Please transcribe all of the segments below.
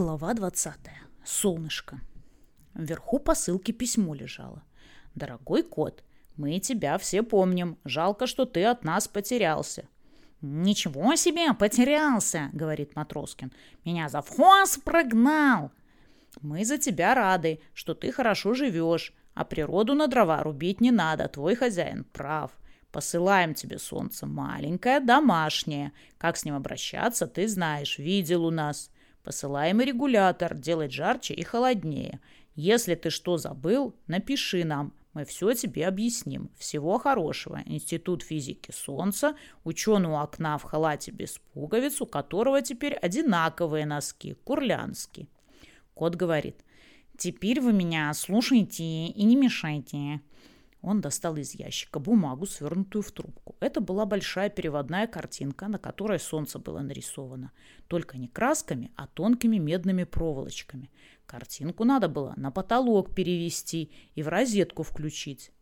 Глава 20. Солнышко. Вверху посылки письмо лежало. «Дорогой кот, мы тебя все помним. Жалко, что ты от нас потерялся». «Ничего себе, потерялся!» — говорит Матроскин. «Меня за вхоз прогнал!» «Мы за тебя рады, что ты хорошо живешь, а природу на дрова рубить не надо, твой хозяин прав. Посылаем тебе солнце маленькое, домашнее. Как с ним обращаться, ты знаешь, видел у нас. Посылаем регулятор, делать жарче и холоднее. Если ты что забыл, напиши нам. Мы все тебе объясним. Всего хорошего. Институт физики Солнца, ученый у окна в халате без пуговиц, у которого теперь одинаковые носки, курлянские. Кот говорит, теперь вы меня слушайте и не мешайте. Он достал из ящика бумагу, свернутую в трубку. Это была большая переводная картинка, на которой солнце было нарисовано. Только не красками, а тонкими медными проволочками. Картинку надо было на потолок перевести и в розетку включить.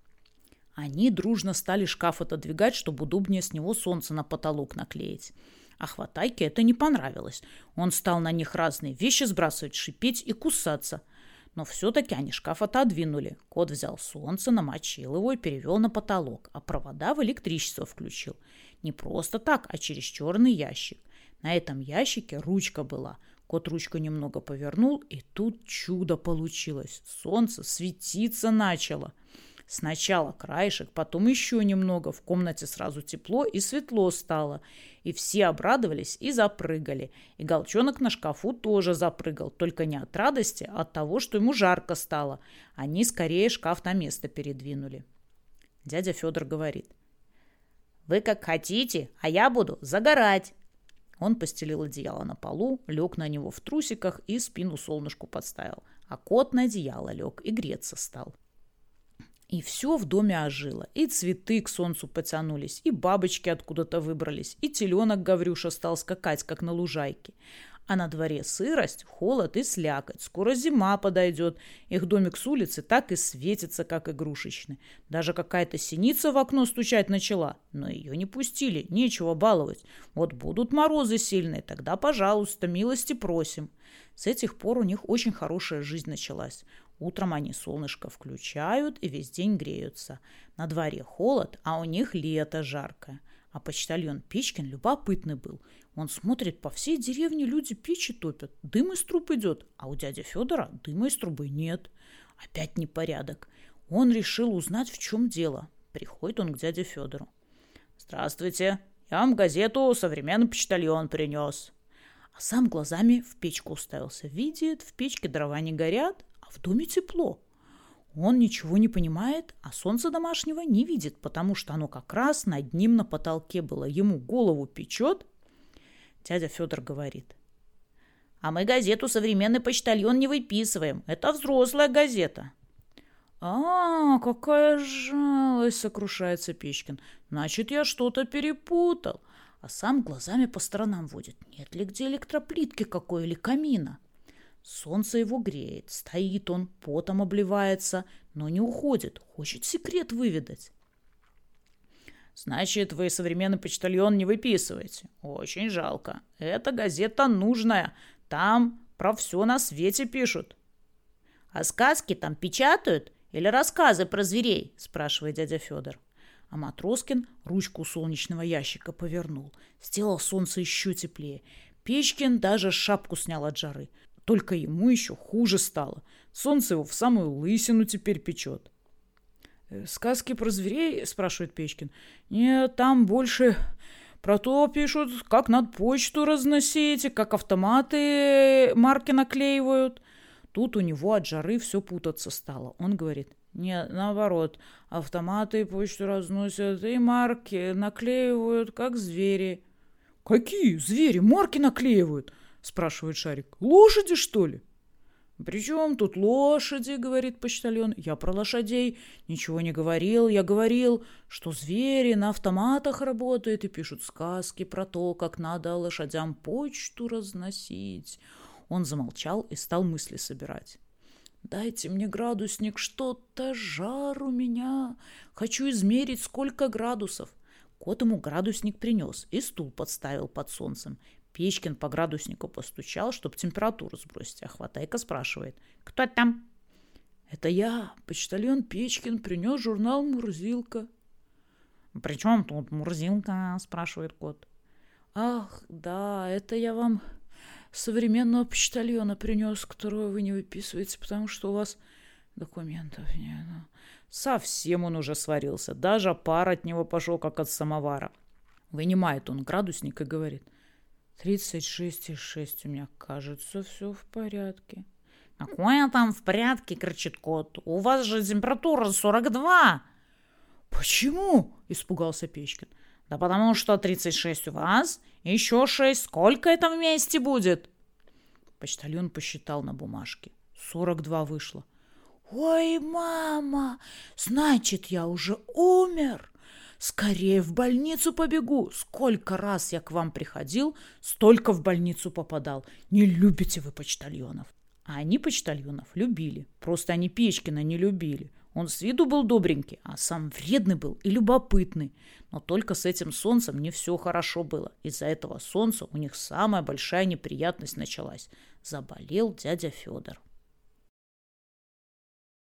Они дружно стали шкаф отодвигать, чтобы удобнее с него солнце на потолок наклеить. А хватайке это не понравилось. Он стал на них разные вещи сбрасывать, шипеть и кусаться – но все-таки они шкаф отодвинули. Кот взял солнце, намочил его и перевел на потолок, а провода в электричество включил. Не просто так, а через черный ящик. На этом ящике ручка была. Кот ручку немного повернул, и тут чудо получилось. Солнце светиться начало. Сначала краешек, потом еще немного. В комнате сразу тепло и светло стало. И все обрадовались и запрыгали. И голчонок на шкафу тоже запрыгал. Только не от радости, а от того, что ему жарко стало. Они скорее шкаф на место передвинули. Дядя Федор говорит. «Вы как хотите, а я буду загорать». Он постелил одеяло на полу, лег на него в трусиках и спину солнышку подставил. А кот на одеяло лег и греться стал. И все в доме ожило. И цветы к солнцу потянулись, и бабочки откуда-то выбрались, и теленок Гаврюша стал скакать, как на лужайке. А на дворе сырость, холод и слякоть. Скоро зима подойдет. Их домик с улицы так и светится, как игрушечный. Даже какая-то синица в окно стучать начала. Но ее не пустили, нечего баловать. Вот будут морозы сильные, тогда, пожалуйста, милости просим. С этих пор у них очень хорошая жизнь началась. Утром они солнышко включают и весь день греются. На дворе холод, а у них лето жаркое. А почтальон Печкин любопытный был. Он смотрит, по всей деревне люди печи топят. Дым из труб идет, а у дяди Федора дыма из трубы нет. Опять непорядок. Он решил узнать, в чем дело. Приходит он к дяде Федору. «Здравствуйте, я вам газету «Современный почтальон» принес». А сам глазами в печку уставился. Видит, в печке дрова не горят, в доме тепло. Он ничего не понимает, а солнца домашнего не видит, потому что оно как раз над ним на потолке было. Ему голову печет. Дядя Федор говорит. А мы газету «Современный почтальон» не выписываем. Это взрослая газета. «А, какая жалость!» — сокрушается Печкин. «Значит, я что-то перепутал». А сам глазами по сторонам водит. Нет ли где электроплитки какой или камина? Солнце его греет, стоит он, потом обливается, но не уходит, хочет секрет выведать. Значит, вы современный почтальон не выписываете. Очень жалко. Эта газета нужная. Там про все на свете пишут. А сказки там печатают или рассказы про зверей? Спрашивает дядя Федор. А Матроскин ручку солнечного ящика повернул. Сделал солнце еще теплее. Печкин даже шапку снял от жары. Только ему еще хуже стало. Солнце его в самую лысину теперь печет. «Э, «Сказки про зверей?» – спрашивает Печкин. «Нет, там больше про то пишут, как надо почту разносить, как автоматы марки наклеивают». Тут у него от жары все путаться стало. Он говорит, нет, наоборот, автоматы почту разносят и марки наклеивают, как звери. «Какие звери марки наклеивают?» Спрашивает Шарик. Лошади, что ли? «При чем тут лошади?» — говорит почтальон. «Я про лошадей ничего не говорил. Я говорил, что звери на автоматах работают и пишут сказки про то, как надо лошадям почту разносить». Он замолчал и стал мысли собирать. «Дайте мне градусник, что-то жар у меня. Хочу измерить, сколько градусов». Кот ему градусник принес и стул подставил под солнцем. Печкин по градуснику постучал, чтобы температуру сбросить, а Хватайка спрашивает. «Кто там?» «Это я, почтальон Печкин, принес журнал «Мурзилка». «При чем тут Мурзилка?» – спрашивает кот. «Ах, да, это я вам современного почтальона принес, которого вы не выписываете, потому что у вас документов нет. Совсем он уже сварился, даже пар от него пошел, как от самовара. Вынимает он градусник и говорит, «Тридцать шесть и шесть у меня, кажется, все в порядке». «Какое там в порядке?» — кричит кот. «У вас же температура 42!» «Почему?» — испугался Печкин. Да потому что 36 у вас, еще 6. Сколько это вместе будет? Почтальон посчитал на бумажке. 42 вышло. Ой, мама, значит, я уже умер. Скорее в больницу побегу. Сколько раз я к вам приходил, столько в больницу попадал. Не любите вы почтальонов. А они почтальонов любили. Просто они Печкина не любили. Он с виду был добренький, а сам вредный был и любопытный. Но только с этим солнцем не все хорошо было. Из-за этого солнца у них самая большая неприятность началась. Заболел дядя Федор.